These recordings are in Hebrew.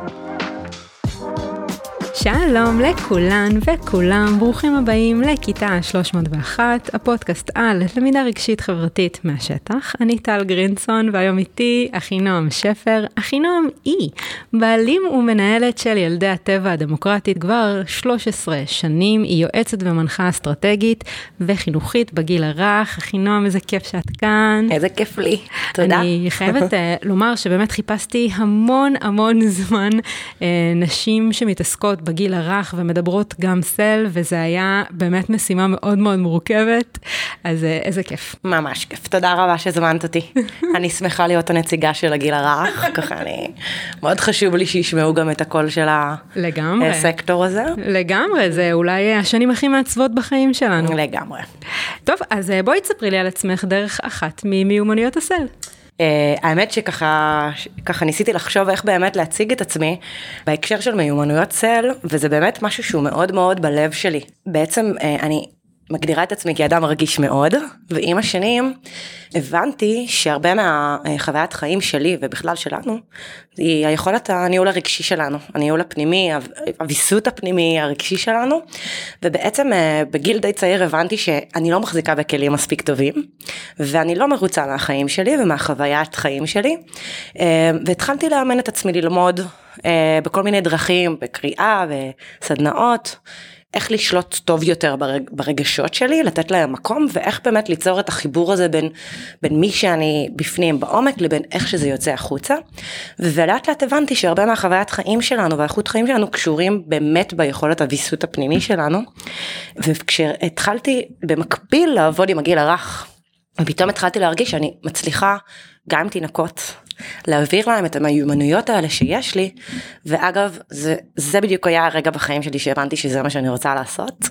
Thank you. שלום לכולן וכולם, ברוכים הבאים לכיתה 301, הפודקאסט על למידה רגשית חברתית מהשטח. אני טל גרינסון והיום איתי אחינועם שפר. אחינועם היא בעלים ומנהלת של ילדי הטבע הדמוקרטית כבר 13 שנים, היא יועצת ומנחה אסטרטגית וחינוכית בגיל הרך. אחינועם, איזה כיף שאת כאן. איזה כיף לי, תודה. אני חייבת uh, לומר שבאמת חיפשתי המון המון זמן uh, נשים שמתעסקות בגיל הרך ומדברות גם סל, וזה היה באמת משימה מאוד מאוד מורכבת, אז אה, איזה כיף. ממש כיף, תודה רבה שהזמנת אותי. אני שמחה להיות הנציגה של הגיל הרך, ככה אני, מאוד חשוב לי שישמעו גם את הקול של. הסקטור הזה. לגמרי, זה אולי השנים הכי מעצבות בחיים שלנו. לגמרי. טוב, אז אה, בואי תספרי לי על עצמך דרך אחת ממיומנויות הסל. Uh, האמת שככה ככה ניסיתי לחשוב איך באמת להציג את עצמי בהקשר של מיומנויות צל וזה באמת משהו שהוא מאוד מאוד בלב שלי. בעצם uh, אני מגדירה את עצמי כאדם רגיש מאוד, ועם השנים הבנתי שהרבה מהחוויית חיים שלי ובכלל שלנו, היא היכולת הניהול הרגשי שלנו, הניהול הפנימי, הוויסות הפנימי הרגשי שלנו, ובעצם אה, בגיל די צעיר הבנתי שאני לא מחזיקה בכלים מספיק טובים, ואני לא מרוצה מהחיים שלי ומהחוויית חיים שלי, אה, והתחלתי לאמן את עצמי ללמוד אה, בכל מיני דרכים, בקריאה וסדנאות. איך לשלוט טוב יותר ברג, ברגשות שלי, לתת להם מקום, ואיך באמת ליצור את החיבור הזה בין, בין מי שאני בפנים בעומק לבין איך שזה יוצא החוצה. ולאט לאט הבנתי שהרבה מהחוויית חיים שלנו והאיכות חיים שלנו קשורים באמת ביכולת הוויסות הפנימי שלנו. וכשהתחלתי במקביל לעבוד עם הגיל הרך, ופתאום התחלתי להרגיש שאני מצליחה גם עם תינוקות להעביר להם את המיומנויות האלה שיש לי. ואגב זה זה בדיוק היה הרגע בחיים שלי שהבנתי שזה מה שאני רוצה לעשות.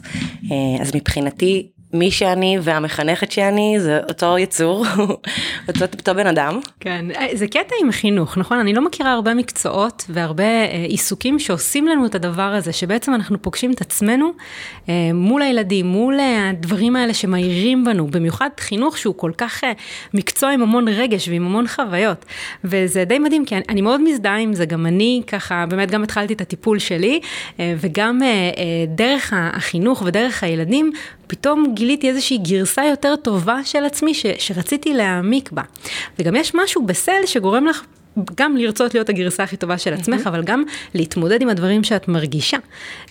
אה, אז מבחינתי מי שאני והמחנכת שאני זה אותו יצור, אותו, אותו בן אדם. כן, זה קטע עם חינוך, נכון? אני לא מכירה הרבה מקצועות והרבה אה, עיסוקים שעושים לנו את הדבר הזה, שבעצם אנחנו פוגשים את עצמנו אה, מול הילדים, מול אה, הדברים האלה שמאירים בנו, במיוחד חינוך שהוא כל כך אה, מקצוע עם המון רגש ועם המון חוויות. וזה די מדהים, כי אני, אני מאוד מזדהה עם זה, גם אני ככה, באמת גם התחלתי את הטיפול שלי, אה, וגם אה, אה, דרך החינוך ודרך הילדים, פתאום גיליתי איזושהי גרסה יותר טובה של עצמי ש, שרציתי להעמיק בה. וגם יש משהו בסל שגורם לך גם לרצות להיות הגרסה הכי טובה של עצמך, mm-hmm. אבל גם להתמודד עם הדברים שאת מרגישה.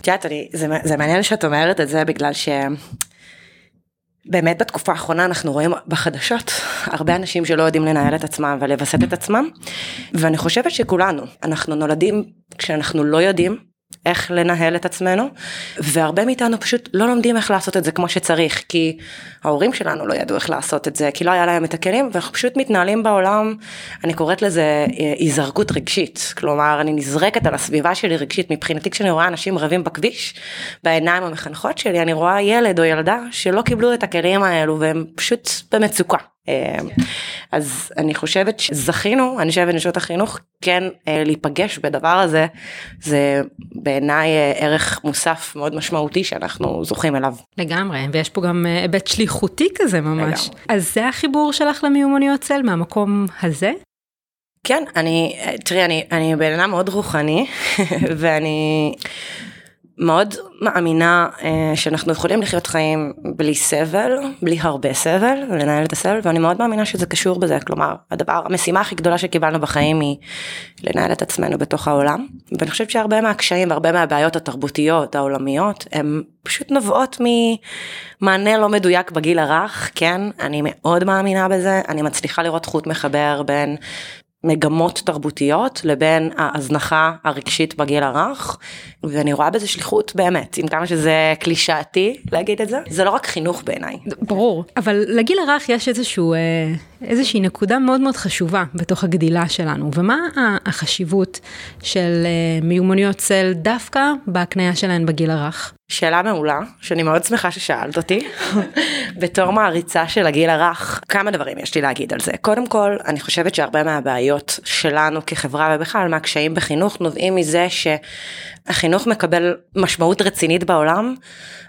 את יודעת, זה, זה מעניין שאת אומרת את זה בגלל ש... באמת בתקופה האחרונה אנחנו רואים בחדשות הרבה אנשים שלא יודעים לנהל את עצמם ולווסת את עצמם ואני חושבת שכולנו אנחנו נולדים כשאנחנו לא יודעים איך לנהל את עצמנו והרבה מאיתנו פשוט לא לומדים איך לעשות את זה כמו שצריך כי ההורים שלנו לא ידעו איך לעשות את זה כי לא היה להם את הכלים ואנחנו פשוט מתנהלים בעולם אני קוראת לזה אה, היזרקות רגשית. כלומר אני נזרקת על הסביבה שלי רגשית. מבחינתי כשאני רואה אנשים רבים בכביש בעיניים המחנכות שלי אני רואה ילד או ילדה שלא קיבלו את הכלים האלו והם פשוט במצוקה אז אני חושבת שזכינו, אנשי ונשות החינוך, כן אה, להיפגש בדבר הזה, זה בעיניי אה, ערך מוסף מאוד משמעותי שאנחנו זוכים אליו. לגמרי, ויש פה גם אה, היבט שליחותי כזה ממש. לגמרי. אז זה החיבור שלך למיומנויות צל מהמקום הזה? כן, אני, תראי, אני, אני בן אדם מאוד רוחני, ואני... מאוד מאמינה אה, שאנחנו יכולים לחיות חיים בלי סבל, בלי הרבה סבל, ולנהל את הסבל, ואני מאוד מאמינה שזה קשור בזה, כלומר, הדבר, המשימה הכי גדולה שקיבלנו בחיים היא לנהל את עצמנו בתוך העולם, ואני חושבת שהרבה מהקשיים והרבה מהבעיות התרבותיות, העולמיות, הן פשוט נובעות ממענה לא מדויק בגיל הרך, כן, אני מאוד מאמינה בזה, אני מצליחה לראות חוט מחבר בין מגמות תרבותיות לבין ההזנחה הרגשית בגיל הרך ואני רואה בזה שליחות באמת עם כמה שזה קלישאתי להגיד את זה זה לא רק חינוך בעיניי. ברור אבל לגיל הרך יש איזשהו אה, איזושהי נקודה מאוד מאוד חשובה בתוך הגדילה שלנו ומה החשיבות של אה, מיומנויות צל דווקא בהקניה שלהן בגיל הרך. שאלה מעולה, שאני מאוד שמחה ששאלת אותי. בתור מעריצה של הגיל הרך, כמה דברים יש לי להגיד על זה. קודם כל, אני חושבת שהרבה מהבעיות שלנו כחברה ובכלל מהקשיים בחינוך נובעים מזה שהחינוך מקבל משמעות רצינית בעולם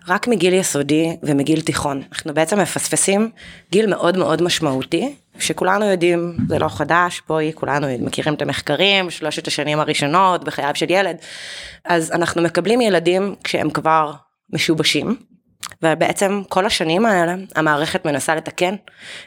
רק מגיל יסודי ומגיל תיכון. אנחנו בעצם מפספסים גיל מאוד מאוד משמעותי שכולנו יודעים, זה לא חדש, בואי, כולנו מכירים את המחקרים, שלושת השנים הראשונות בחייו של ילד, אז אנחנו מקבלים ילדים כשהם כבר משובשים, ובעצם כל השנים האלה המערכת מנסה לתקן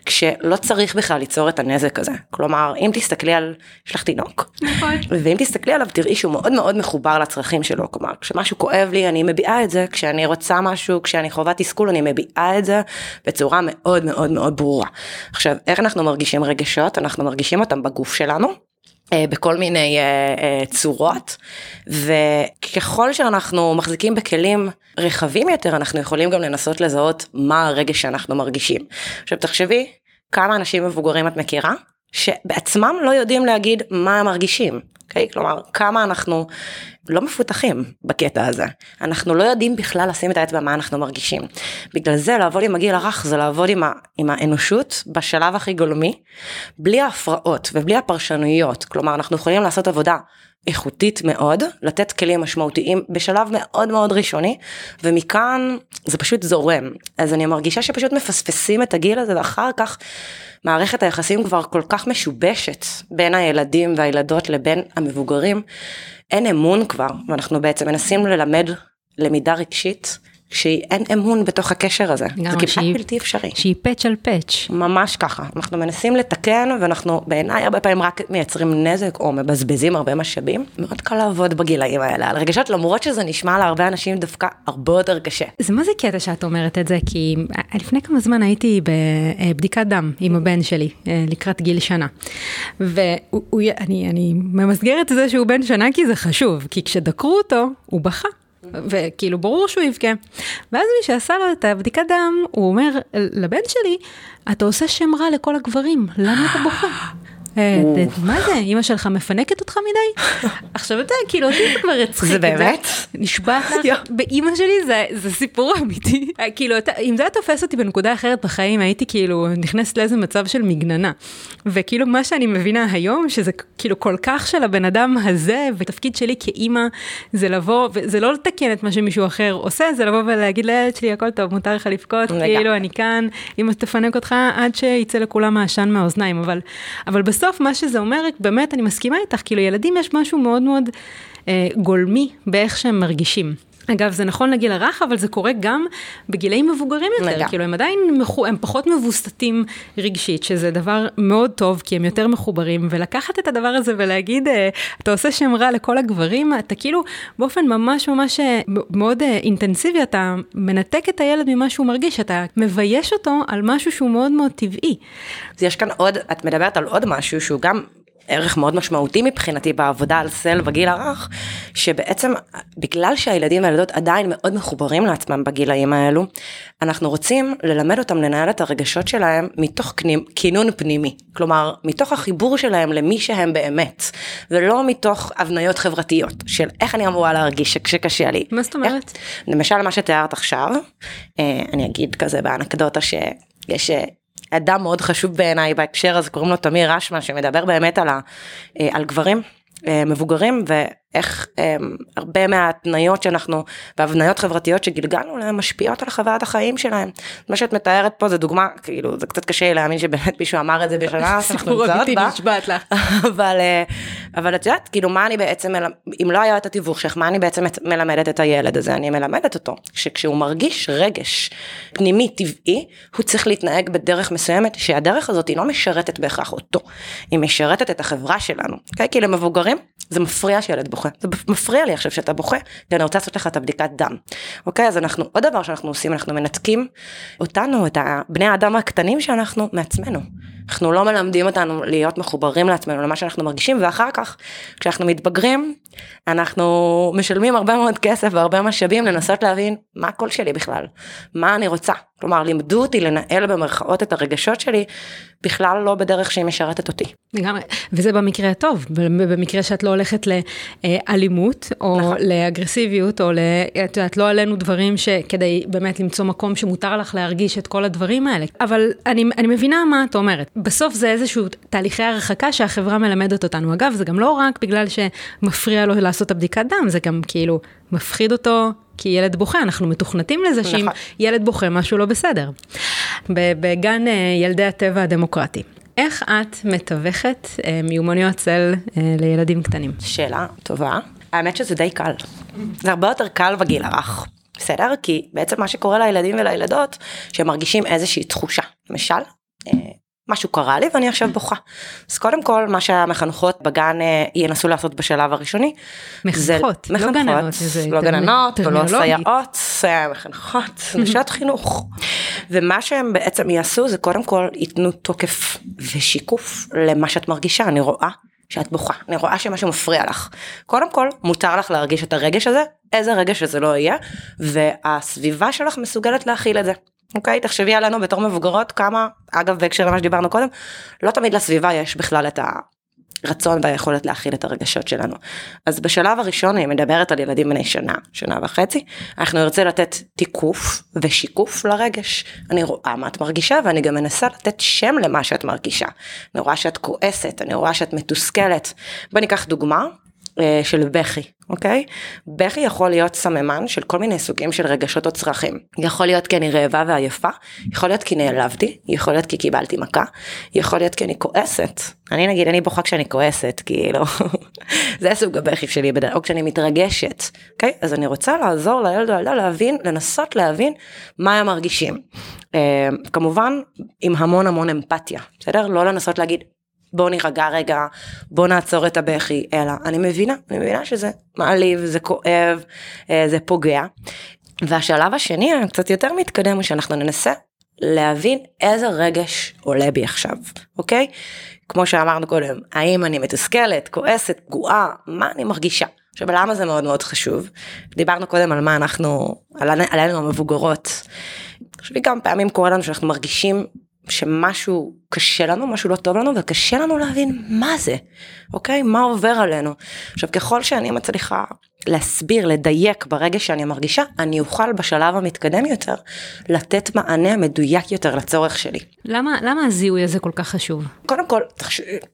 כשלא צריך בכלל ליצור את הנזק הזה. כלומר, אם תסתכלי על, יש לך תינוק, נכון. ואם תסתכלי עליו תראי שהוא מאוד מאוד מחובר לצרכים שלו. כלומר, כשמשהו כואב לי אני מביעה את זה, כשאני רוצה משהו, כשאני חווה תסכול אני מביעה את זה בצורה מאוד מאוד מאוד ברורה. עכשיו, איך אנחנו מרגישים רגשות? אנחנו מרגישים אותם בגוף שלנו. אה, בכל מיני uh, uh, צורות וככל שאנחנו מחזיקים בכלים רחבים יותר אנחנו יכולים גם לנסות לזהות מה הרגש שאנחנו מרגישים. עכשיו תחשבי כמה אנשים מבוגרים את מכירה שבעצמם לא יודעים להגיד מה הם מרגישים. Okay? אוקיי? כלומר כמה אנחנו לא מפותחים בקטע הזה אנחנו לא יודעים בכלל לשים את האצבע מה אנחנו מרגישים. בגלל זה לעבוד עם הגיל הרך זה לעבוד עם, ה, עם האנושות בשלב הכי גולמי בלי ההפרעות ובלי הפרשנויות כלומר אנחנו יכולים לעשות עבודה איכותית מאוד לתת כלים משמעותיים בשלב מאוד מאוד ראשוני ומכאן זה פשוט זורם. אז אני מרגישה שפשוט מפספסים את הגיל הזה ואחר כך מערכת היחסים כבר כל כך משובשת בין הילדים והילדות לבין המבוגרים אין אמון כבר ואנחנו בעצם מנסים ללמד למידה רגשית שאין אמון בתוך הקשר הזה, זה כמעט בלתי אפשרי. שהיא פאץ' על פאץ'. ממש ככה, אנחנו מנסים לתקן ואנחנו בעיניי הרבה פעמים רק מייצרים נזק או מבזבזים הרבה משאבים. מאוד קל לעבוד בגילאים האלה על רגשות למרות שזה נשמע להרבה אנשים דווקא הרבה יותר קשה. זה מה זה קטע שאת אומרת את זה כי לפני כמה זמן הייתי בבדיקת דם עם הבן שלי אה, לקראת גיל שנה. ואני ממסגרת את זה שהוא בן שנה כי זה חשוב כי כשדקרו אותו הוא בכה. וכאילו ברור שהוא יבכה. ואז מי שעשה לו את הבדיקת דם, הוא אומר לבן שלי, אתה עושה שם רע לכל הגברים, למה אתה בוכה? אה, מה זה, אימא שלך מפנקת אותך מדי? עכשיו אתה כאילו אותי זה כבר הצחיק. זה באמת? נשבעת לך, באימא שלי זה סיפור אמיתי. כאילו אם זה היה תופס אותי בנקודה אחרת בחיים הייתי כאילו נכנסת לאיזה מצב של מגננה. וכאילו מה שאני מבינה היום שזה כאילו כל כך של הבן אדם הזה ותפקיד שלי כאימא זה לבוא וזה לא לתקן את מה שמישהו אחר עושה זה לבוא ולהגיד לילד שלי הכל טוב מותר לך לבכות כאילו אני כאן אמא תפנק אותך עד שיצא לכולם העשן מהאוזניים אבל אבל בסוף מה שזה אומר, באמת, אני מסכימה איתך, כאילו ילדים יש משהו מאוד מאוד אה, גולמי באיך שהם מרגישים. אגב, זה נכון לגיל הרך, אבל זה קורה גם בגילאים מבוגרים יותר, לגע. כאילו הם עדיין, הם פחות מבוסתים רגשית, שזה דבר מאוד טוב, כי הם יותר מחוברים, ולקחת את הדבר הזה ולהגיד, אה, אתה עושה שם רע לכל הגברים, אתה כאילו באופן ממש ממש אה, מאוד אה, אינטנסיבי, אתה מנתק את הילד ממה שהוא מרגיש, אתה מבייש אותו על משהו שהוא מאוד מאוד טבעי. אז יש כאן עוד, את מדברת על עוד משהו שהוא גם ערך מאוד משמעותי מבחינתי בעבודה על סל בגיל הרך, שבעצם בגלל שהילדים והילדות עדיין מאוד מחוברים לעצמם בגילאים האלו, אנחנו רוצים ללמד אותם לנהל את הרגשות שלהם מתוך כינון פנימי, כלומר מתוך החיבור שלהם למי שהם באמת, ולא מתוך הבניות חברתיות של איך אני אמורה להרגיש כשקשה לי. מה זאת אומרת? למשל מה שתיארת עכשיו, אה, אני אגיד כזה באנקדוטה שיש אה, אדם מאוד חשוב בעיניי בהקשר הזה קוראים לו תמיר רשמה שמדבר באמת על, ה, אה, על גברים אה, מבוגרים איך הם, הרבה מההתניות שאנחנו, והבניות חברתיות שגלגלנו להם משפיעות על חוויית החיים שלהם. מה שאת מתארת פה זה דוגמה, כאילו זה קצת קשה להאמין שבאמת מישהו אמר את זה בשנה שאנחנו נמצאות בה. נשבעת לך. אבל, אה, אבל את יודעת, כאילו מה אני בעצם, אם לא היה את התיווך שלך, מה אני בעצם מלמדת את הילד הזה? אני מלמדת אותו, שכשהוא מרגיש רגש פנימי טבעי, הוא צריך להתנהג בדרך מסוימת, שהדרך הזאת היא לא משרתת בהכרח אותו, היא משרתת את החברה שלנו. Okay? אוקיי? כי למבוגרים זה מפריע שילד בוכה. זה מפריע לי עכשיו שאתה בוכה, כי אני רוצה לעשות לך את הבדיקת דם. אוקיי, אז אנחנו, עוד דבר שאנחנו עושים, אנחנו מנתקים אותנו, את בני האדם הקטנים שאנחנו, מעצמנו. אנחנו לא מלמדים אותנו להיות מחוברים לעצמנו, למה שאנחנו מרגישים, ואחר כך, כשאנחנו מתבגרים, אנחנו משלמים הרבה מאוד כסף והרבה משאבים לנסות להבין מה הקול שלי בכלל, מה אני רוצה. כלומר, לימדו אותי לנהל במרכאות את הרגשות שלי, בכלל לא בדרך שהיא משרתת אותי. לגמרי, וזה במקרה הטוב, במקרה שאת לא הולכת לאלימות, או נכון. לאגרסיביות, או ל... את יודעת, לא עלינו דברים שכדי באמת למצוא מקום שמותר לך להרגיש את כל הדברים האלה. אבל אני, אני מבינה מה את אומרת. בסוף זה איזשהו תהליכי הרחקה שהחברה מלמדת אותנו. אגב, זה גם לא רק בגלל שמפריע לו לעשות את הבדיקת דם, זה גם כאילו מפחיד אותו כי ילד בוכה, אנחנו מתוכנתים לזה שאם נכון. ילד בוכה משהו לא בסדר. בגן אה, ילדי הטבע הדמוקרטי. איך את מתווכת אה, מיומנויות צל אה, לילדים קטנים? שאלה טובה. האמת שזה די קל. זה הרבה יותר קל בגיל הרך. בסדר? כי בעצם מה שקורה לילדים ולילדות, שהם מרגישים איזושהי תחושה. למשל, משהו קרה לי ואני עכשיו בוכה. אז קודם כל מה שהמחנכות בגן אה, ינסו לעשות בשלב הראשוני. מחנכות, זה, לא גננות. לא גננות ולא סייעות, מחנכות, נשות חינוך. ומה שהם בעצם יעשו זה קודם כל ייתנו תוקף ושיקוף למה שאת מרגישה, אני רואה שאת בוכה, אני רואה שמשהו מפריע לך. קודם כל, מותר לך להרגיש את הרגש הזה, איזה רגש שזה לא יהיה, והסביבה שלך מסוגלת להכיל את זה. אוקיי? תחשבי עלינו בתור מבוגרות כמה, אגב בהקשר למה שדיברנו קודם, לא תמיד לסביבה יש בכלל את הרצון והיכולת להכיל את הרגשות שלנו. אז בשלב הראשון אני מדברת על ילדים בני שנה, שנה וחצי, אנחנו נרצה לתת תיקוף ושיקוף לרגש. אני רואה מה את מרגישה ואני גם מנסה לתת שם למה שאת מרגישה. אני רואה שאת כועסת, אני רואה שאת מתוסכלת. בוא ניקח דוגמה, של בכי, אוקיי? בכי יכול להיות סממן של כל מיני סוגים של רגשות או צרכים. יכול להיות כי אני רעבה ועייפה, יכול להיות כי נעלבתי, יכול להיות כי קיבלתי מכה, יכול להיות כי אני כועסת. אני נגיד, אני בוכה כשאני כועסת, כאילו, זה סוג הבכי שלי או כשאני מתרגשת, אוקיי? אז אני רוצה לעזור לילד או לילדה להבין, לנסות להבין מה הם מרגישים. אה, כמובן, עם המון המון אמפתיה, בסדר? לא לנסות להגיד, בוא נירגע רגע, בוא נעצור את הבכי, אלא אני מבינה, אני מבינה שזה מעליב, זה כואב, אה, זה פוגע. והשלב השני הקצת יותר מתקדם הוא שאנחנו ננסה להבין איזה רגש עולה בי עכשיו, אוקיי? כמו שאמרנו קודם, האם אני מתוסכלת, כועסת, פגועה, מה אני מרגישה? עכשיו למה זה מאוד מאוד חשוב? דיברנו קודם על מה אנחנו, על, עלינו המבוגרות. חושבי כמה פעמים קורה לנו שאנחנו מרגישים שמשהו קשה לנו, משהו לא טוב לנו, וקשה לנו להבין מה זה, אוקיי? מה עובר עלינו. עכשיו, ככל שאני מצליחה להסביר, לדייק ברגע שאני מרגישה, אני אוכל בשלב המתקדם יותר לתת מענה מדויק יותר לצורך שלי. למה, למה הזיהוי הזה כל כך חשוב? קודם כל,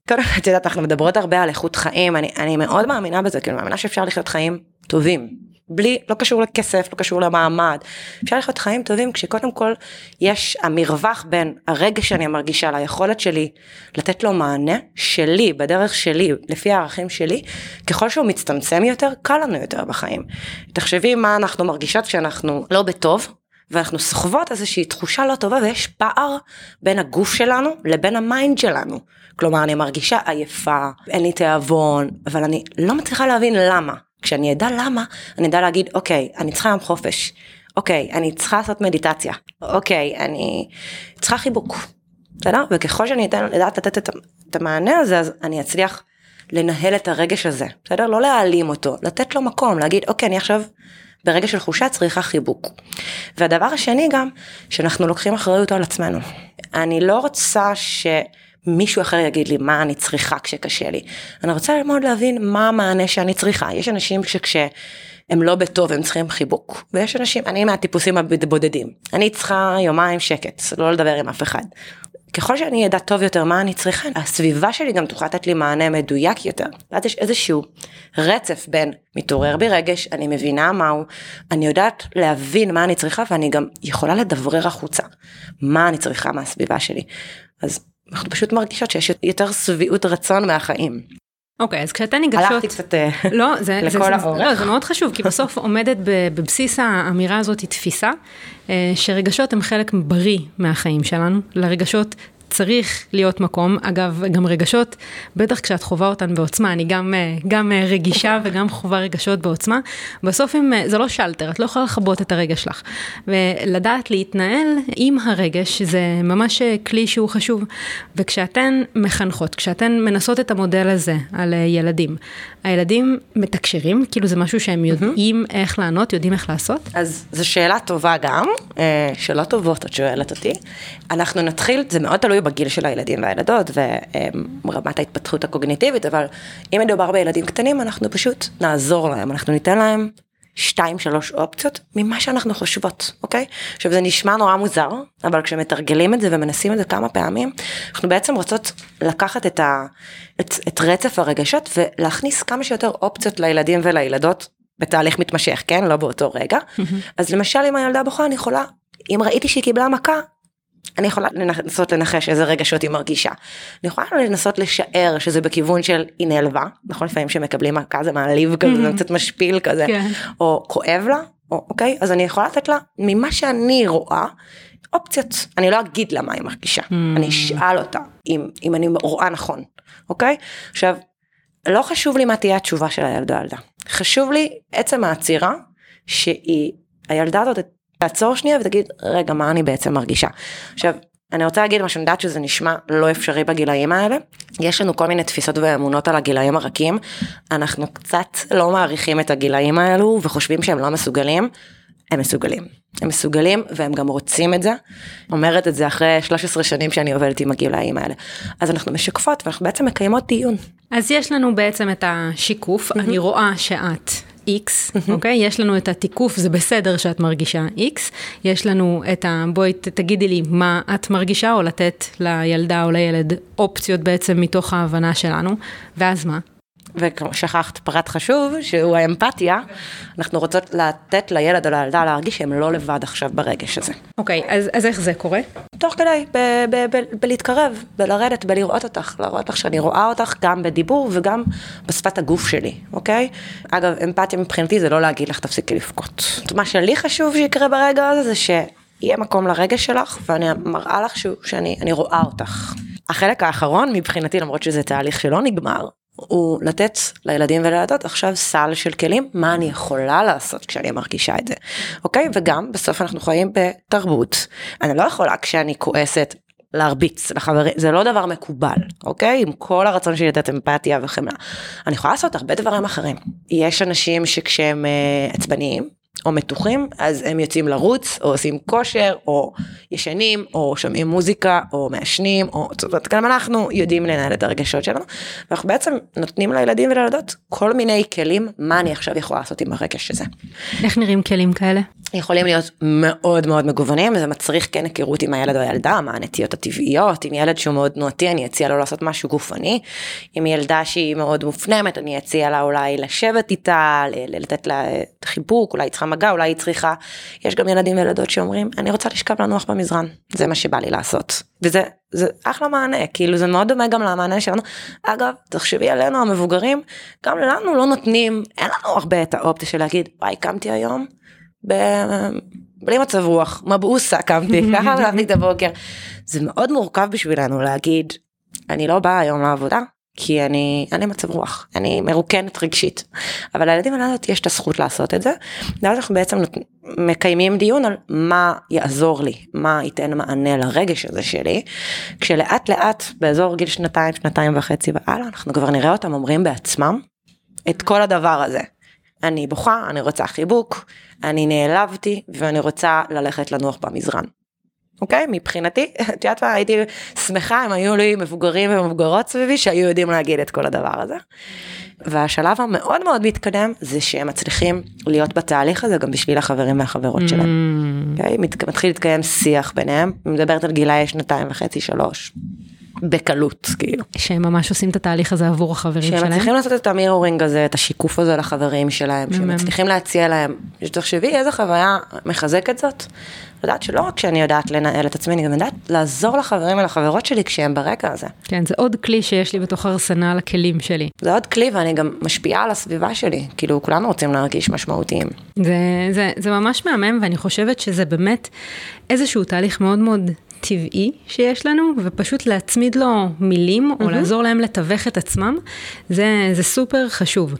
קודם כל, את יודעת, אנחנו מדברות הרבה על איכות חיים, אני, אני מאוד מאמינה בזה, כאילו, מאמינה שאפשר לחיות חיים טובים. בלי, לא קשור לכסף, לא קשור למעמד. אפשר לחיות חיים טובים כשקודם כל יש המרווח בין הרגע שאני מרגישה ליכולת שלי לתת לו מענה שלי, בדרך שלי, לפי הערכים שלי, ככל שהוא מצטמצם יותר, קל לנו יותר בחיים. תחשבי מה אנחנו מרגישות כשאנחנו לא בטוב, ואנחנו סוחבות איזושהי תחושה לא טובה ויש פער בין הגוף שלנו לבין ה mind שלנו. כלומר אני מרגישה עייפה, אין לי תיאבון, אבל אני לא מצליחה להבין למה. כשאני אדע למה, אני אדע להגיד, אוקיי, אני צריכה יום חופש. אוקיי, אני צריכה לעשות מדיטציה. אוקיי, אני צריכה חיבוק. בסדר? וככל שאני אתן לדעת לתת את, את המענה הזה, אז אני אצליח לנהל את הרגש הזה. בסדר? לא להעלים אותו, לתת לו מקום, להגיד, אוקיי, אני עכשיו ברגע של חושה צריכה חיבוק. והדבר השני גם, שאנחנו לוקחים אחריות על עצמנו. אני לא רוצה ש... מישהו אחר יגיד לי מה אני צריכה כשקשה לי. אני רוצה ללמוד להבין מה המענה שאני צריכה. יש אנשים שכשהם לא בטוב הם צריכים חיבוק, ויש אנשים, אני מהטיפוסים הבודדים. אני צריכה יומיים שקט, לא לדבר עם אף אחד. ככל שאני אדע טוב יותר מה אני צריכה, הסביבה שלי גם תוכל לתת לי מענה מדויק יותר. ואז יש איזשהו רצף בין מתעורר בי רגש, אני מבינה מהו, אני יודעת להבין מה אני צריכה ואני גם יכולה לדברר החוצה מה אני צריכה מהסביבה שלי. אז אנחנו פשוט מרגישות שיש יותר שביעות רצון מהחיים. אוקיי, okay, אז כשאתן ניגשות... הלכתי קצת אה, לא, זה, לכל זה, האורך. לא, זה מאוד חשוב, כי בסוף עומדת בבסיס האמירה הזאת תפיסה, אה, שרגשות הם חלק בריא מהחיים שלנו, לרגשות צריך להיות מקום, אגב, גם רגשות, בטח כשאת חווה אותן בעוצמה, אני גם, אה, גם אה, רגישה וגם חווה רגשות בעוצמה, בסוף הם, אה, זה לא שלטר, את לא יכולה לכבות את הרגש שלך. ולדעת להתנהל עם הרגש, זה ממש כלי שהוא חשוב. וכשאתן מחנכות, כשאתן מנסות את המודל הזה על ילדים, הילדים מתקשרים, כאילו זה משהו שהם יודעים mm-hmm. איך לענות, יודעים איך לעשות? אז זו שאלה טובה גם, שאלות טובות את שואלת אותי. אנחנו נתחיל, זה מאוד תלוי בגיל של הילדים והילדות ורמת ההתפתחות הקוגניטיבית, אבל אם מדובר בילדים קטנים, אנחנו פשוט נעזור להם, אנחנו ניתן להם שתיים שלוש אופציות ממה שאנחנו חושבות, אוקיי? עכשיו זה נשמע נורא מוזר, אבל כשמתרגלים את זה ומנסים את זה כמה פעמים, אנחנו בעצם רוצות לקחת את, ה, את, את רצף הרגשות ולהכניס כמה שיותר אופציות לילדים ולילדות בתהליך מתמשך, כן? לא באותו רגע. אז למשל אם הילדה בוכה אני יכולה, אם ראיתי שהיא קיבלה מכה, אני יכולה לנסות לנחש איזה רגשות היא מרגישה. אני יכולה לנסות לשער שזה בכיוון של היא נעלבה, נכון לפעמים שמקבלים מכה זה מעליב כזה, זה קצת משפיל כזה, כן. או כואב לה, או, אוקיי, אז אני יכולה לתת לה ממה שאני רואה. אופציות, אני לא אגיד לה מה היא מרגישה, mm. אני אשאל אותה אם, אם אני רואה נכון, אוקיי? עכשיו, לא חשוב לי מה תהיה התשובה של הילד או הילדה, חשוב לי עצם העצירה שהיא, הילדה הזאת תעצור שנייה ותגיד רגע מה אני בעצם מרגישה. עכשיו אני רוצה להגיד משהו, אני יודעת שזה נשמע לא אפשרי בגילאים האלה. יש לנו כל מיני תפיסות ואמונות על הגילאים הרכים. אנחנו קצת לא מעריכים את הגילאים האלו וחושבים שהם לא מסוגלים. הם מסוגלים. הם מסוגלים והם גם רוצים את זה. אומרת את זה אחרי 13 שנים שאני עובדת עם הגילאים האלה. אז אנחנו משקפות ואנחנו בעצם מקיימות דיון. אז יש לנו בעצם את השיקוף, אני רואה שאת X, אוקיי? יש לנו את התיקוף, זה בסדר שאת מרגישה X, יש לנו את ה... בואי תגידי לי מה את מרגישה, או לתת לילדה או לילד אופציות בעצם מתוך ההבנה שלנו, ואז מה? ושכחת פרט חשוב שהוא האמפתיה, אנחנו רוצות לתת לילד או לילדה להרגיש שהם לא לבד עכשיו ברגש הזה. אוקיי, okay, אז, אז איך זה קורה? תוך כדי, בלהתקרב, בלרדת, בלראות אותך, לראות לך שאני רואה אותך גם בדיבור וגם בשפת הגוף שלי, אוקיי? Okay? אגב, אמפתיה מבחינתי זה לא להגיד לך תפסיקי לבכות. מה שלי חשוב שיקרה ברגע הזה זה שיהיה מקום לרגש שלך ואני מראה לך שאני רואה אותך. החלק האחרון מבחינתי למרות שזה תהליך שלא נגמר הוא לתת לילדים ולילדות עכשיו סל של כלים מה אני יכולה לעשות כשאני מרגישה את זה. אוקיי? וגם בסוף אנחנו חיים בתרבות. אני לא יכולה כשאני כועסת להרביץ לחברים זה לא דבר מקובל אוקיי? עם כל הרצון שלי לתת אמפתיה וחמלה. אני יכולה לעשות הרבה דברים אחרים. יש אנשים שכשהם uh, עצבניים או מתוחים, אז הם יוצאים לרוץ, או עושים כושר, או ישנים, או שומעים מוזיקה, או מעשנים, או זאת אומרת, גם אנחנו יודעים לנהל את הרגשות שלנו, ואנחנו בעצם נותנים לילדים ולילדות כל מיני כלים, מה אני עכשיו יכולה לעשות עם הרגש הזה. איך נראים כלים כאלה? יכולים להיות מאוד מאוד מגוונים, וזה מצריך כן היכרות עם הילד או הילדה, מה הנטיות הטבעיות, עם ילד שהוא מאוד תנועתי, אני אציע לו לעשות משהו גופני, עם ילדה שהיא מאוד מופנמת, אני אציע לה אולי לשבת איתה, לתת לה חיבוק, אולי צריכה מגע, אולי היא צריכה, יש גם ילדים וילדות שאומרים, אני רוצה לשכב לנוח במזרן, זה מה שבא לי לעשות. וזה זה אחלה מענה, כאילו זה מאוד דומה גם למענה שלנו. אגב, תחשבי עלינו המבוגרים, גם לנו לא נותנים, אין לנו הרבה את האופציה של להגיד, וואי, קמתי היום, ב... בלי מצב רוח, מבעוסה קמתי, ככה הלכתי את הבוקר. זה מאוד מורכב בשבילנו להגיד, אני לא באה היום לעבודה, כי אני, אני מצב רוח, אני מרוקנת רגשית. אבל לילדים ולילדות יש את הזכות לעשות את זה, ואז אנחנו בעצם מקיימים דיון על מה יעזור לי, מה ייתן מענה לרגש הזה שלי, כשלאט לאט באזור גיל שנתיים, שנתיים וחצי והלאה, אנחנו כבר נראה אותם אומרים בעצמם את כל הדבר הזה. אני בוכה, אני רוצה חיבוק, אני נעלבתי ואני רוצה ללכת לנוח במזרן. אוקיי? מבחינתי, את יודעת מה, הייתי שמחה אם היו לי מבוגרים ומבוגרות סביבי שהיו יודעים להגיד את כל הדבר הזה. והשלב המאוד מאוד מתקדם זה שהם מצליחים להיות בתהליך הזה גם בשביל החברים והחברות שלהם. Mm. Okay? אוקיי? מתחיל להתקיים שיח ביניהם, מדברת על גילאי שנתיים וחצי שלוש. בקלות כאילו. שהם ממש עושים את התהליך הזה עבור החברים שהם שלהם. שהם מצליחים לעשות את המירורינג הזה, את השיקוף הזה לחברים שלהם, שהם מצליחים להציע להם, תחשבי איזה חוויה מחזקת זאת. לדעת שלא רק שאני יודעת לנהל את עצמי, אני גם יודעת לעזור לחברים ולחברות שלי כשהם ברקע הזה. כן, זה עוד כלי שיש לי בתוך ארסנל הכלים שלי. זה עוד כלי ואני גם משפיעה על הסביבה שלי, כאילו כולנו רוצים להרגיש משמעותיים. זה, זה, זה ממש מהמם ואני חושבת שזה באמת איזשהו תהליך מאוד מאוד טבעי שיש לנו, ופשוט להצמיד לו מילים, mm-hmm. או לעזור להם לתווך את עצמם, זה, זה סופר חשוב.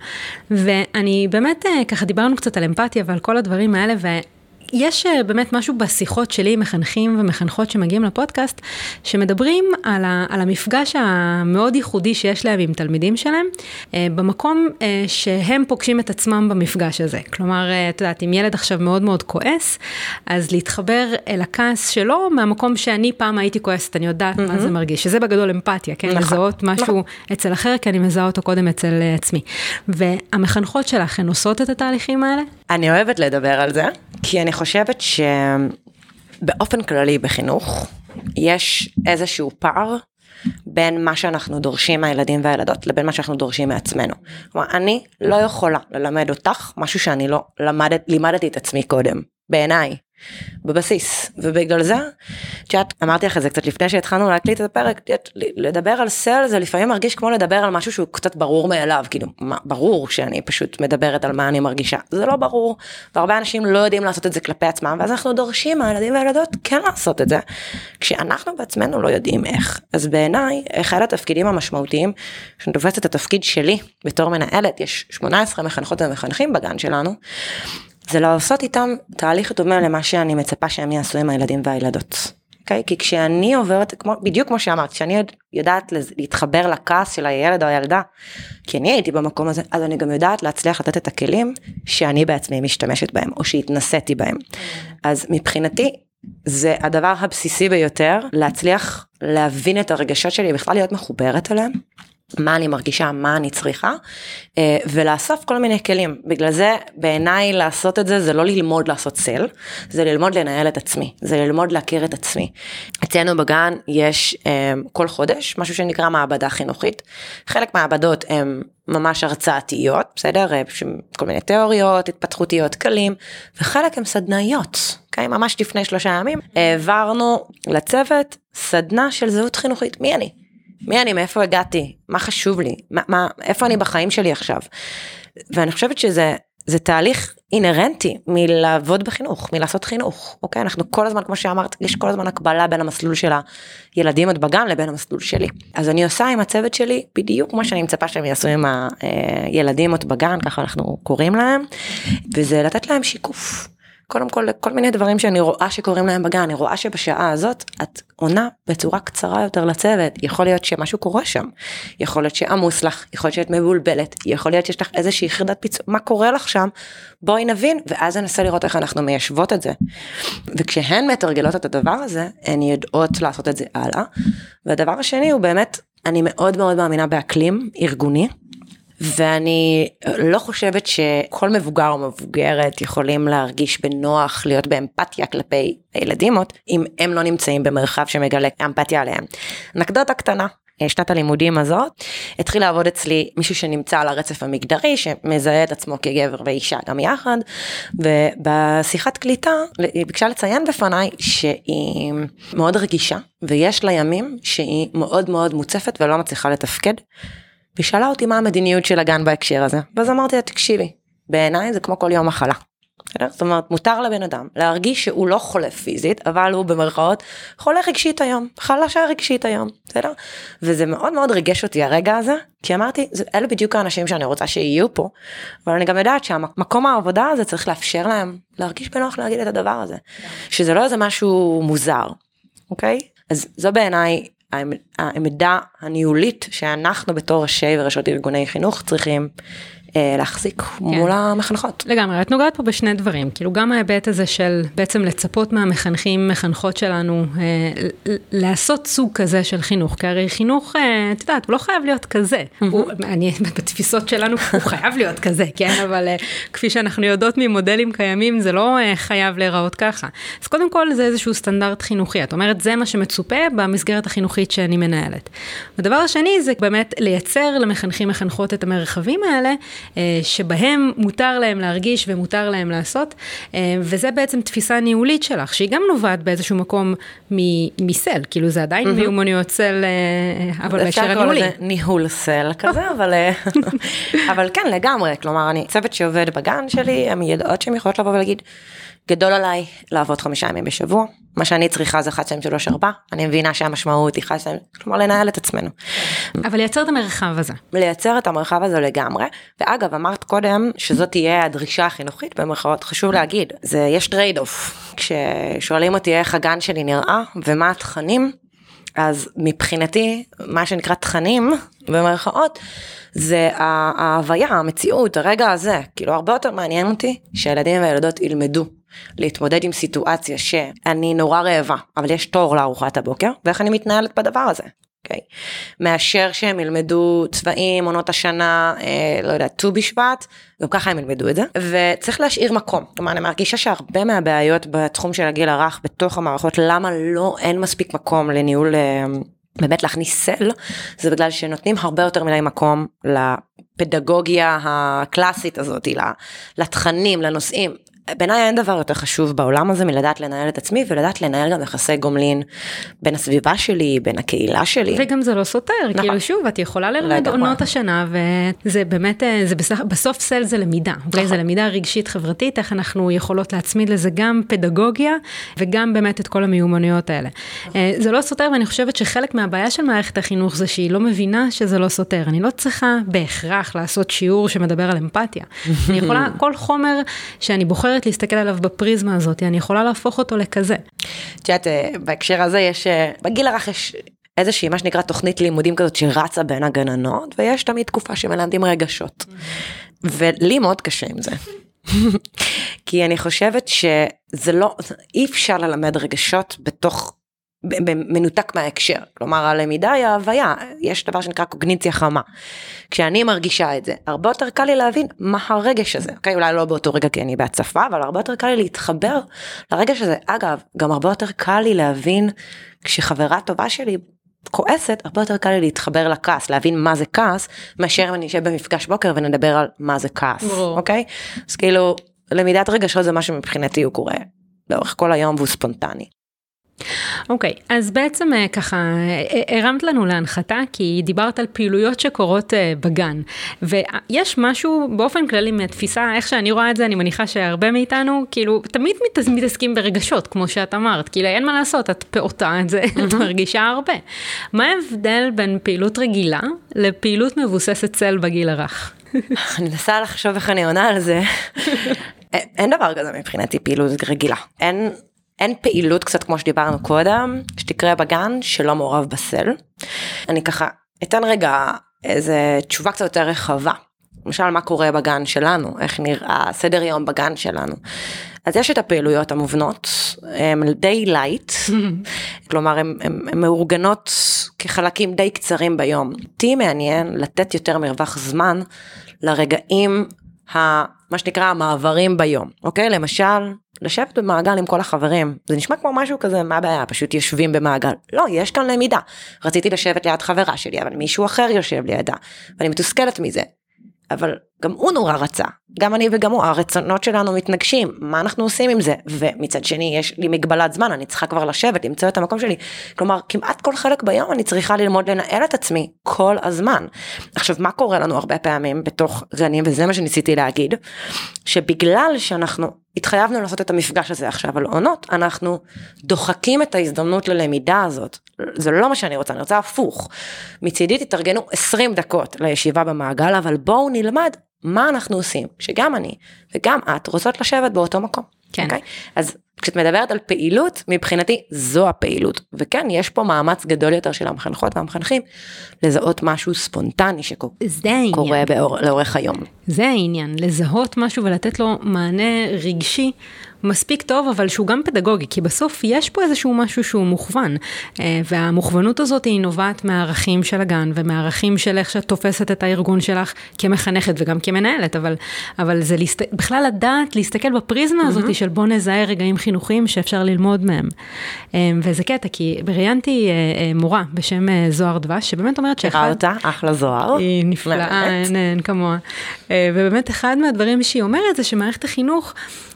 ואני באמת, אה, ככה דיברנו קצת על אמפתיה ועל כל הדברים האלה, ו... יש אה, באמת משהו בשיחות שלי עם מחנכים ומחנכות שמגיעים לפודקאסט, שמדברים על, ה, על המפגש המאוד ייחודי שיש להם עם תלמידים שלהם, אה, במקום אה, שהם פוגשים את עצמם במפגש הזה. כלומר, את יודעת, אם ילד עכשיו מאוד מאוד כועס, אז להתחבר אל הכעס שלו מהמקום שאני פעם הייתי כועסת, אני יודעת mm-hmm. מה זה מרגיש, שזה בגדול אמפתיה, כן? נכון. לזהות משהו נכון. אצל אחר, כי אני מזהה אותו קודם אצל עצמי. והמחנכות שלך, הן עושות את התהליכים האלה? אני אוהבת לדבר על זה, כי אני חושבת שבאופן כללי בחינוך יש איזשהו פער בין מה שאנחנו דורשים מהילדים והילדות לבין מה שאנחנו דורשים מעצמנו. כלומר, אני לא יכולה ללמד אותך משהו שאני לא למדת, לימדתי את עצמי קודם, בעיניי. בבסיס. ובגלל זה את יודעת אמרתי לך את זה קצת לפני שהתחלנו להקליט את הפרק את לדבר על סל זה לפעמים מרגיש כמו לדבר על משהו שהוא קצת ברור מאליו כאילו מה, ברור שאני פשוט מדברת על מה אני מרגישה. זה לא ברור והרבה אנשים לא יודעים לעשות את זה כלפי עצמם ואז אנחנו דורשים מהילדים והילדות כן לעשות את זה כשאנחנו בעצמנו לא יודעים איך. אז בעיניי אחד התפקידים המשמעותיים שאני תופסת את התפקיד שלי בתור מנהלת יש 18 מחנכות ומחנכים בגן שלנו זה לעשות איתם תהליך דומה למה שאני מצפה שהם יעשו עם הילדים והילדות. Okay? אוקיי? כי כשאני עוברת, כמו, בדיוק כמו שאמרת, כשאני יודעת להתחבר לכעס של הילד או הילדה, כי אני הייתי במקום הזה, אז אני גם יודעת להצליח לתת את הכלים שאני בעצמי משתמשת בהם, או שהתנסיתי בהם. אז מבחינתי, זה הדבר הבסיסי ביותר, להצליח להבין את הרגשות שלי, בכלל להיות מחוברת אליהם, מה אני מרגישה, מה אני צריכה, אה, ולאסוף כל מיני כלים. בגלל זה בעיניי לעשות את זה זה לא ללמוד לעשות סל, זה ללמוד לנהל את עצמי, זה ללמוד להכיר את עצמי. אצלנו בגן יש אה, כל חודש משהו שנקרא מעבדה חינוכית. חלק מהעבדות הן ממש הרצאתיות, בסדר? אה, כל מיני תיאוריות, התפתחותיות, כלים, וחלק הן סדנאיות, אוקיי? ממש לפני שלושה ימים העברנו לצוות סדנה של זהות חינוכית, מי אני? מי אני, מאיפה הגעתי, מה חשוב לי, מה, מה, איפה אני בחיים שלי עכשיו. ואני חושבת שזה זה תהליך אינהרנטי מלעבוד בחינוך, מלעשות חינוך, אוקיי? אנחנו כל הזמן, כמו שאמרת, יש כל הזמן הקבלה בין המסלול של הילדים עוד בגן לבין המסלול שלי. אז אני עושה עם הצוות שלי בדיוק כמו שאני מצפה שהם יעשו עם הילדים עוד בגן, ככה אנחנו קוראים להם, וזה לתת להם שיקוף. קודם כל כל מיני דברים שאני רואה שקורים להם בגן, אני רואה שבשעה הזאת את עונה בצורה קצרה יותר לצוות, יכול להיות שמשהו קורה שם, יכול להיות שעמוס לך, יכול להיות שאת מבולבלת, יכול להיות שיש לך איזושהי יחידת פיצוי, מה קורה לך שם, בואי נבין ואז ננסה לראות איך אנחנו מיישבות את זה. וכשהן מתרגלות את הדבר הזה, הן יודעות לעשות את זה הלאה. והדבר השני הוא באמת, אני מאוד מאוד מאמינה באקלים ארגוני. ואני לא חושבת שכל מבוגר או מבוגרת יכולים להרגיש בנוח להיות באמפתיה כלפי הילדים אם הם לא נמצאים במרחב שמגלה אמפתיה עליהם. אנקדוטה קטנה. שנת הלימודים הזאת התחיל לעבוד אצלי מישהו שנמצא על הרצף המגדרי שמזהה את עצמו כגבר ואישה גם יחד ובשיחת קליטה היא ביקשה לציין בפניי שהיא מאוד רגישה ויש לה ימים שהיא מאוד מאוד מוצפת ולא מצליחה לתפקד והיא שאלה אותי מה המדיניות של הגן בהקשר הזה, ואז אמרתי לה תקשיבי, בעיניי זה כמו כל יום מחלה. זאת אומרת מותר לבן אדם להרגיש שהוא לא חולה פיזית אבל הוא במרכאות חולה רגשית היום חלשה רגשית היום בסדר? וזה מאוד מאוד ריגש אותי הרגע הזה כי אמרתי אלה בדיוק האנשים שאני רוצה שיהיו פה. אבל אני גם יודעת שהמקום העבודה הזה צריך לאפשר להם להרגיש בנוח להגיד את הדבר הזה שזה לא איזה משהו מוזר אוקיי? אז זו בעיניי העמדה הניהולית שאנחנו בתור ראשי וראשות ארגוני חינוך צריכים להחזיק כן. מול המחנכות. לגמרי, את נוגעת פה בשני דברים, כאילו גם ההיבט הזה של בעצם לצפות מהמחנכים, מחנכות שלנו, אה, לעשות סוג כזה של חינוך, כי הרי חינוך, אה, את יודעת, הוא לא חייב להיות כזה, הוא, אני, בתפיסות שלנו הוא חייב להיות כזה, כן, אבל כפי שאנחנו יודעות ממודלים קיימים, זה לא חייב להיראות ככה. אז קודם כל זה איזשהו סטנדרט חינוכי, את אומרת, זה מה שמצופה במסגרת החינוכית שאני מנהלת. הדבר השני זה באמת לייצר למחנכים, מחנכות את המרחבים האלה, אה, שבהם מותר להם להרגיש ומותר להם לעשות, אה, וזה בעצם תפיסה ניהולית שלך, שהיא גם נובעת באיזשהו מקום מסל, כאילו זה עדיין מיומנויות סל, אה, אבל בהקשר הניהולי. אפשר לקרוא לזה ניהול סל כזה, אבל, אבל כן לגמרי, כלומר אני צוות שעובד בגן שלי, הן יודעות שהן יכולות לבוא ולהגיד, גדול עליי לעבוד חמישה ימים בשבוע, מה שאני צריכה זה 1, 2, 3, 4, אני מבינה שהמשמעות היא 1, 2, כלומר לנהל את עצמנו. אבל לייצר את המרחב הזה. לייצר את המרחב הזה לגמרי, ואגב אמרת קודם שזאת תהיה הדרישה החינוכית במרכאות, חשוב להגיד, זה יש trade-off, כששואלים אותי איך הגן שלי נראה ומה התכנים, אז מבחינתי מה שנקרא תכנים במרכאות זה ההוויה המציאות הרגע הזה. כאילו הרבה יותר מעניין אותי שהילדים והילדות ילמדו להתמודד עם סיטואציה שאני נורא רעבה, אבל יש תור לארוחת הבוקר, ואיך אני מתנהלת בדבר הזה. Okay. אוקיי? מאשר שהם ילמדו צבעים, עונות השנה, אה, לא יודע, ט"ו בשבט, גם ככה הם ילמדו את זה, וצריך להשאיר מקום. כלומר, אני מרגישה שהרבה מהבעיות בתחום של הגיל הרך, בתוך המערכות, למה לא, אין מספיק מקום לניהול, אה, באמת להכניס סל, זה בגלל שנותנים הרבה יותר מדי מקום לפדגוגיה הקלאסית הזאת, לתכנים, לנושאים. בעיניי אין דבר יותר חשוב בעולם הזה מלדעת לנהל את עצמי ולדעת לנהל גם יחסי גומלין בין הסביבה שלי, בין הקהילה שלי. וגם זה לא סותר, נכון. כאילו שוב, את יכולה ללמד עונות השנה, וזה באמת, אה, זה בסך, בסוף סל זה למידה? נכון. זה למידה רגשית חברתית, איך אנחנו יכולות להצמיד לזה גם פדגוגיה, וגם באמת את כל המיומנויות האלה. אה, זה לא סותר, ואני חושבת שחלק מהבעיה של מערכת החינוך זה שהיא לא מבינה שזה לא סותר. אני לא צריכה בהכרח לעשות שיעור שמדבר על אמפתיה. אני יכולה, כל חומר שאני בוחרת להסתכל עליו בפריזמה הזאת, אני יכולה להפוך אותו לכזה. את יודעת, אה, בהקשר הזה יש, אה, בגיל הרך יש איזושהי מה שנקרא תוכנית לימודים כזאת שרצה בין הגננות, ויש תמיד תקופה שמלמדים רגשות. ולי מאוד קשה עם זה. כי אני חושבת שזה לא, אי אפשר ללמד רגשות בתוך מנותק מההקשר, כלומר הלמידה היא ההוויה, יש דבר שנקרא קוגניציה חמה. כשאני מרגישה את זה, הרבה יותר קל לי להבין מה הרגש הזה, אוקיי? אולי לא באותו רגע כי אני בהצפה, אבל הרבה יותר קל לי להתחבר לרגש הזה. אגב, גם הרבה יותר קל לי להבין כשחברה טובה שלי כועסת, הרבה יותר קל לי להתחבר לכעס, להבין מה זה כעס, מאשר אם אני אשב במפגש בוקר ונדבר על מה זה כעס, ברור. אוקיי? אז כאילו, למידת רגשות זה משהו מבחינתי הוא קורה לאורך כל היום והוא ספונטני. אוקיי, okay, אז בעצם אה, ככה אה, אה, הרמת לנו להנחתה כי דיברת על פעילויות שקורות בגן ויש משהו באופן כללי מהתפיסה איך שאני רואה את זה אני מניחה שהרבה מאיתנו כאילו תמיד מתעסקים ברגשות כמו שאת אמרת כאילו אין מה לעשות את פעוטה את זה את מרגישה הרבה. מה ההבדל בין פעילות רגילה לפעילות מבוססת צל בגיל הרך? אני מנסה לחשוב איך אני עונה על זה. אין דבר כזה מבחינתי פעילות רגילה אין אין פעילות קצת כמו שדיברנו קודם שתקרה בגן שלא מעורב בסל. אני ככה אתן רגע איזה תשובה קצת יותר רחבה. למשל מה קורה בגן שלנו איך נראה סדר יום בגן שלנו. אז יש את הפעילויות המובנות הם די light כלומר הם, הם, הם מאורגנות כחלקים די קצרים ביום. אותי מעניין לתת יותר מרווח זמן לרגעים ה, מה שנקרא המעברים ביום אוקיי? למשל לשבת במעגל עם כל החברים זה נשמע כמו משהו כזה מה הבעיה? פשוט יושבים במעגל. לא יש כאן למידה. רציתי לשבת ליד חברה שלי אבל מישהו אחר יושב לידה ואני מתוסכלת מזה. אבל גם הוא נורא רצה, גם אני וגם הוא, הרצונות שלנו מתנגשים, מה אנחנו עושים עם זה? ומצד שני יש לי מגבלת זמן, אני צריכה כבר לשבת, למצוא את המקום שלי. כלומר, כמעט כל חלק ביום אני צריכה ללמוד לנהל את עצמי כל הזמן. עכשיו, מה קורה לנו הרבה פעמים בתוך גנים, וזה מה שניסיתי להגיד, שבגלל שאנחנו התחייבנו לעשות את המפגש הזה עכשיו על עונות, אנחנו דוחקים את ההזדמנות ללמידה הזאת. זה לא מה שאני רוצה, אני רוצה הפוך. מצידי תתארגנו 20 דקות לישיבה במעגל, אבל בואו נלמד מה אנחנו עושים, שגם אני וגם את רוצות לשבת באותו מקום. כן. Okay? אוקיי? אז כשאת מדברת על פעילות, מבחינתי זו הפעילות. וכן, יש פה מאמץ גדול יותר של המחנכות והמחנכים לזהות משהו ספונטני שקורה באור, לאורך היום. זה העניין, לזהות משהו ולתת לו מענה רגשי מספיק טוב, אבל שהוא גם פדגוגי, כי בסוף יש פה איזשהו משהו שהוא מוכוון, אה, והמוכוונות הזאת היא נובעת מהערכים של הגן ומהערכים של איך שאת תופסת את הארגון שלך כמחנכת וגם כמנהלת, אבל, אבל זה להסת... בכלל לדעת להסתכל בפריזמה הזאת mm-hmm. של בוא נזהה רגעים חינוכיים שאפשר ללמוד מהם. אה, וזה קטע, כי ראיינתי אה, מורה בשם זוהר דבש, שבאמת אומרת שאחד... תראה אותה, אחלה זוהר. היא נפלאה, אין, אין כמוה. ובאמת אחד מהדברים שהיא אומרת זה שמערכת החינוך,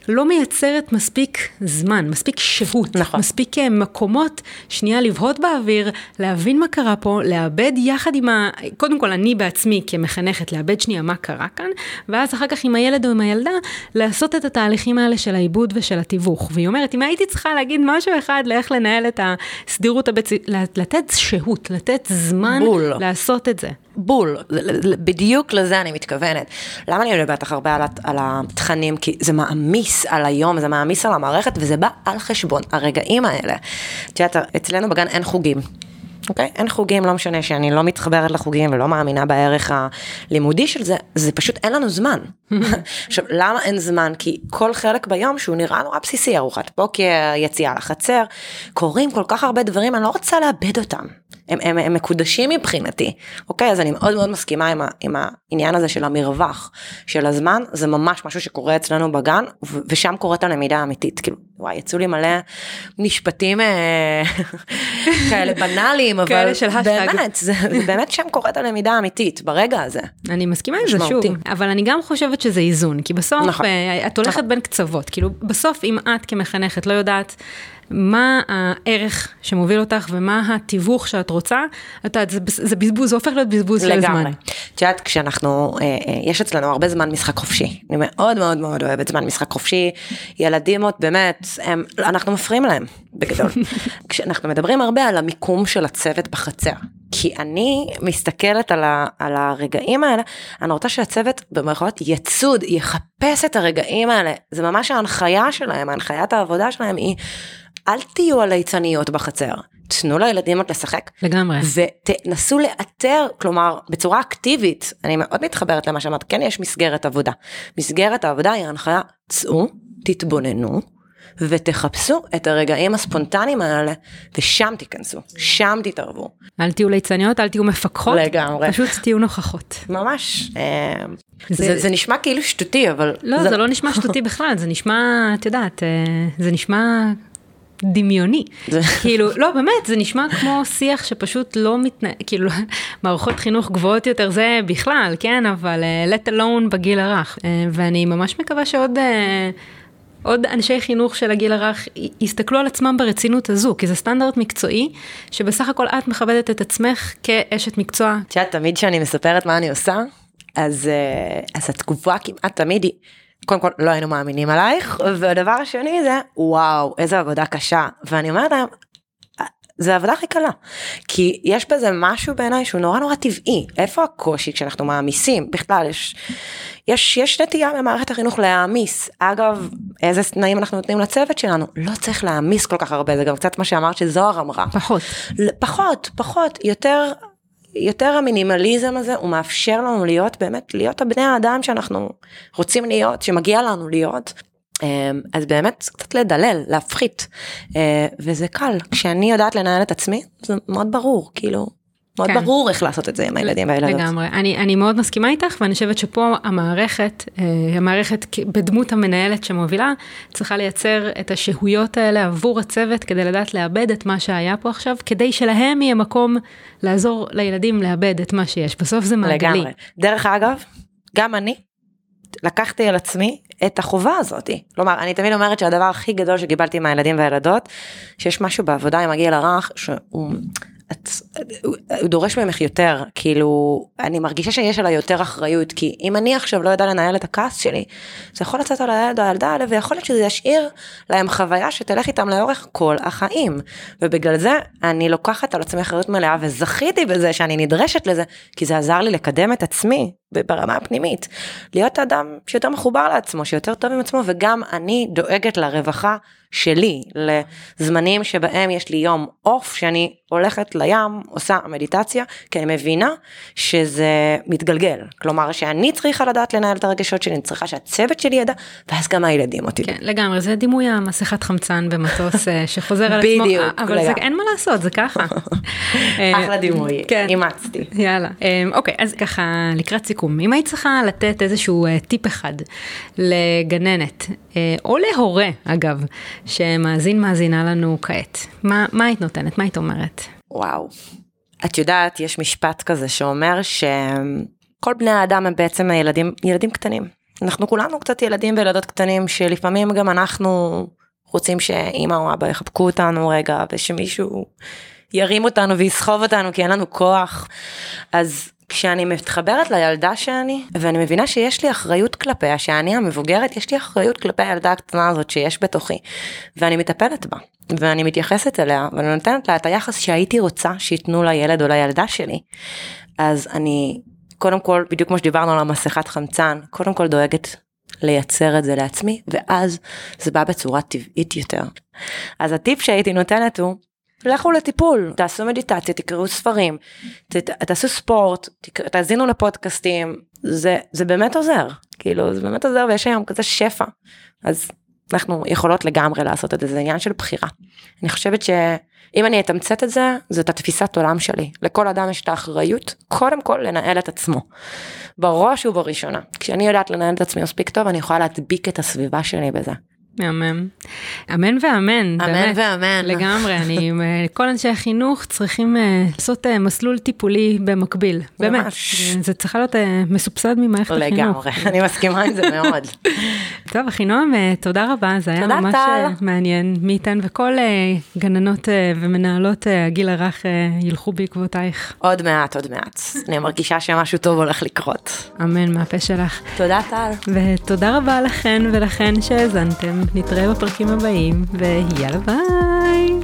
לא מייצרת מספיק זמן, מספיק שהות, נכון. מספיק אה, מקומות, שנייה לבהות באוויר, להבין מה קרה פה, לאבד יחד עם ה... קודם כל אני בעצמי כמחנכת, לאבד שנייה מה קרה כאן, ואז אחר כך עם הילד או עם הילדה, לעשות את התהליכים האלה של העיבוד ושל התיווך. והיא אומרת, אם הייתי צריכה להגיד משהו אחד לאיך לנהל את הסדירות הבית, לתת שהות, לתת זמן בול. לעשות את זה. בול, בדיוק לזה אני מתכוונת. למה אני מדברת לך הרבה על, על התכנים? כי זה מעמיס על היום, זה מעמיס על המערכת וזה בא על חשבון הרגעים האלה. את יודעת, אצלנו בגן אין חוגים. אוקיי? Okay? אין חוגים, לא משנה שאני לא מתחברת לחוגים ולא מאמינה בערך הלימודי של זה, זה פשוט אין לנו זמן. עכשיו, למה אין זמן? כי כל חלק ביום שהוא נראה נורא בסיסי, ארוחת בוקר, יציאה לחצר, קורים כל כך הרבה דברים, אני לא רוצה לאבד אותם. הם, הם, הם מקודשים מבחינתי, אוקיי? אז אני מאוד מאוד מסכימה עם, ה, עם העניין הזה של המרווח של הזמן, זה ממש משהו שקורה אצלנו בגן, ושם קורית הלמידה האמיתית. כאילו, וואי, יצאו לי מלא משפטים אה, כאלה בנאליים, אבל כאלה של. באמת, זה, זה באמת שם קורית הלמידה האמיתית, ברגע הזה. אני מסכימה עם זה. שוב, אבל אני גם חושבת שזה איזון, כי בסוף נכון. אה, את הולכת נכון. בין קצוות, כאילו בסוף אם את כמחנכת לא יודעת מה הערך שמוביל אותך ומה התיווך שאת רוצה, את יודעת, זה, זה בזבוז, זה הופך להיות בזבוז של לגמרי. זמן. את יודעת, כשאנחנו, אה, אה, יש אצלנו הרבה זמן משחק חופשי. אני מאוד מאוד מאוד אוהבת זמן משחק חופשי. ילדים עוד באמת, הם, אנחנו מפריעים להם, בגדול. כשאנחנו מדברים הרבה על המיקום של הצוות בחצר. כי אני מסתכלת על, ה, על הרגעים האלה, אני רוצה שהצוות במרכאות יצוד, יחפש את הרגעים האלה. זה ממש ההנחיה שלהם, הנחיית העבודה שלהם היא, אל תהיו הליצניות בחצר. תנו לילדים עוד לשחק. לגמרי. ותנסו לאתר, כלומר, בצורה אקטיבית, אני מאוד מתחברת למה שאמרת, כן יש מסגרת עבודה. מסגרת העבודה היא הנחיה, צאו, תתבוננו, ותחפשו את הרגעים הספונטניים האלה, ושם תיכנסו, שם תתערבו. אל תהיו ליצניות, אל תהיו מפקחות, לגמרי. פשוט תהיו נוכחות. ממש. אה, זה- זה, זה נשמע כאילו שטותי, אבל... לא, זה לא נשמע שטותי בכלל, זה נשמע, את יודעת, אה, זה נשמע דמיוני. כאילו, לא, באמת, זה נשמע כמו שיח שפשוט לא מתנהל, כאילו, מערכות חינוך גבוהות יותר זה בכלל, כן, אבל אה, let alone בגיל הרך. אה, ואני ממש מקווה שעוד... אה, עוד אנשי חינוך של הגיל הרך יסתכלו על עצמם ברצינות הזו, כי זה סטנדרט מקצועי, שבסך הכל את מכבדת את עצמך כאשת מקצוע. את יודעת, תמיד כשאני מספרת מה אני עושה, אז, אז התגובה כמעט תמיד היא, קודם כל לא היינו מאמינים עלייך, והדבר השני זה, וואו, איזה עבודה קשה. ואני אומרת להם, "אה, זה העבודה הכי קלה. כי יש בזה משהו בעיניי שהוא נורא נורא טבעי. איפה הקושי כשאנחנו מעמיסים? בכלל, יש, יש, יש נטייה במערכת החינוך להעמיס. אגב, איזה תנאים אנחנו נותנים לצוות שלנו? לא צריך להעמיס כל כך הרבה, זה גם קצת מה שאמרת שזוהר אמרה. פחות. פחות, פחות, יותר, יותר המינימליזם הזה, הוא מאפשר לנו להיות באמת, להיות הבני האדם שאנחנו רוצים להיות, שמגיע לנו להיות. אמ, אז באמת קצת לדלל, להפחית, אה, וזה קל. כשאני יודעת לנהל את עצמי, זה מאוד ברור, כאילו, מאוד כן. ברור איך לעשות את זה עם הילדים והילדות. לגמרי. אני, אני מאוד מסכימה איתך, ואני חושבת שפה המערכת, אה, המערכת בדמות המנהלת שמובילה, צריכה לייצר את השהויות האלה עבור הצוות, כדי לדעת לאבד את מה שהיה פה עכשיו, כדי שלהם יהיה מקום לעזור לילדים לאבד את מה שיש. בסוף זה מעגלי. לגמרי. דרך אגב, גם אני לקחתי על עצמי את החובה הזאתי. כלומר, אני תמיד אומרת שהדבר הכי גדול שקיבלתי מהילדים והילדות, שיש משהו בעבודה עם הגיל הרך, שהוא... את, הוא, דורש ממך יותר, כאילו, אני מרגישה שיש עליי יותר אחריות, כי אם אני עכשיו לא יודע לנהל את הכעס שלי, זה יכול לצאת על הילד או הילדה האלה, ויכול להיות שזה ישאיר להם חוויה שתלך איתם לאורך כל החיים. ובגלל זה אני לוקחת על עצמי אחריות מלאה, וזכיתי בזה שאני נדרשת לזה, כי זה עזר לי לקדם את עצמי ברמה הפנימית. להיות אדם שיותר מחובר לעצמו, שיותר טוב עם עצמו, וגם אני דואגת לרווחה שלי, לזמנים שבהם יש לי יום אוף, שאני הולכת לים, עושה מדיטציה, כי אני מבינה שזה מתגלגל. כלומר, שאני צריכה לדעת לנהל את הרגשות שלי, אני צריכה שהצוות שלי ידע, ואז גם הילדים אותי. כן, לגמרי, זה דימוי המסכת חמצן במטוס אה, שחוזר על עצמו, בדיוק, אבל זה. אין מה לעשות, זה ככה. אה, אחלה דימוי, כן. אימצתי. יאללה, אמ, אוקיי, אז ככה לקראת סיכום, אם היית צריכה לתת איזשהו אה, טיפ אחד לגננת, אה, או להורה אגב, שמאזין מאזינה לנו כעת, מה, מה היית נותנת, מה היית אומרת? וואו. את יודעת, יש משפט כזה שאומר שכל בני האדם הם בעצם ילדים, ילדים קטנים. אנחנו כולנו קצת ילדים וילדות קטנים שלפעמים גם אנחנו רוצים שאימא או אבא יחבקו אותנו רגע ושמישהו ירים אותנו ויסחוב אותנו כי אין לנו כוח. אז כשאני מתחברת לילדה שאני ואני מבינה שיש לי אחריות כלפיה שאני המבוגרת יש לי אחריות כלפי הילדה הקטנה הזאת שיש בתוכי ואני מטפלת בה ואני מתייחסת אליה ואני נותנת לה את היחס שהייתי רוצה שייתנו לילד או לילדה שלי. אז אני קודם כל בדיוק כמו שדיברנו על המסכת חמצן קודם כל דואגת לייצר את זה לעצמי ואז זה בא בצורה טבעית יותר. אז הטיפ שהייתי נותנת הוא לכו לטיפול, תעשו מדיטציה, תקראו ספרים, ת, תעשו ספורט, תק, תאזינו לפודקאסטים, זה, זה באמת עוזר, כאילו זה באמת עוזר ויש היום כזה שפע, אז אנחנו יכולות לגמרי לעשות את זה, זה עניין של בחירה. אני חושבת שאם אני אתמצת את זה, זאת התפיסת עולם שלי. לכל אדם יש את האחריות, קודם כל לנהל את עצמו. בראש ובראשונה. כשאני יודעת לנהל את עצמי מספיק טוב, אני יכולה להדביק את הסביבה שלי בזה. מהמם. אמן ואמן, באמת. ואמן. לגמרי, אני, כל אנשי החינוך צריכים אה, לעשות אה, מסלול טיפולי במקביל, באמת. ממש. זה- צריך להיות אה, מסובסד ממערכת החינוך. לגמרי, אני מסכימה עם זה מאוד. טוב, אחינועם, אה, תודה רבה, זה היה ממש טל. אה, מעניין. מי ייתן וכל אה, גננות אה, ומנהלות אה, הגיל הרך אה, ילכו בעקבותייך. עוד מעט, עוד מעט. אני מרגישה שמשהו טוב הולך לקרות. אמן מהפה שלך. תודה טל. ותודה רבה לכן ולכן שהאזנתם. נתראה בפרקים הבאים, ויאללה ביי!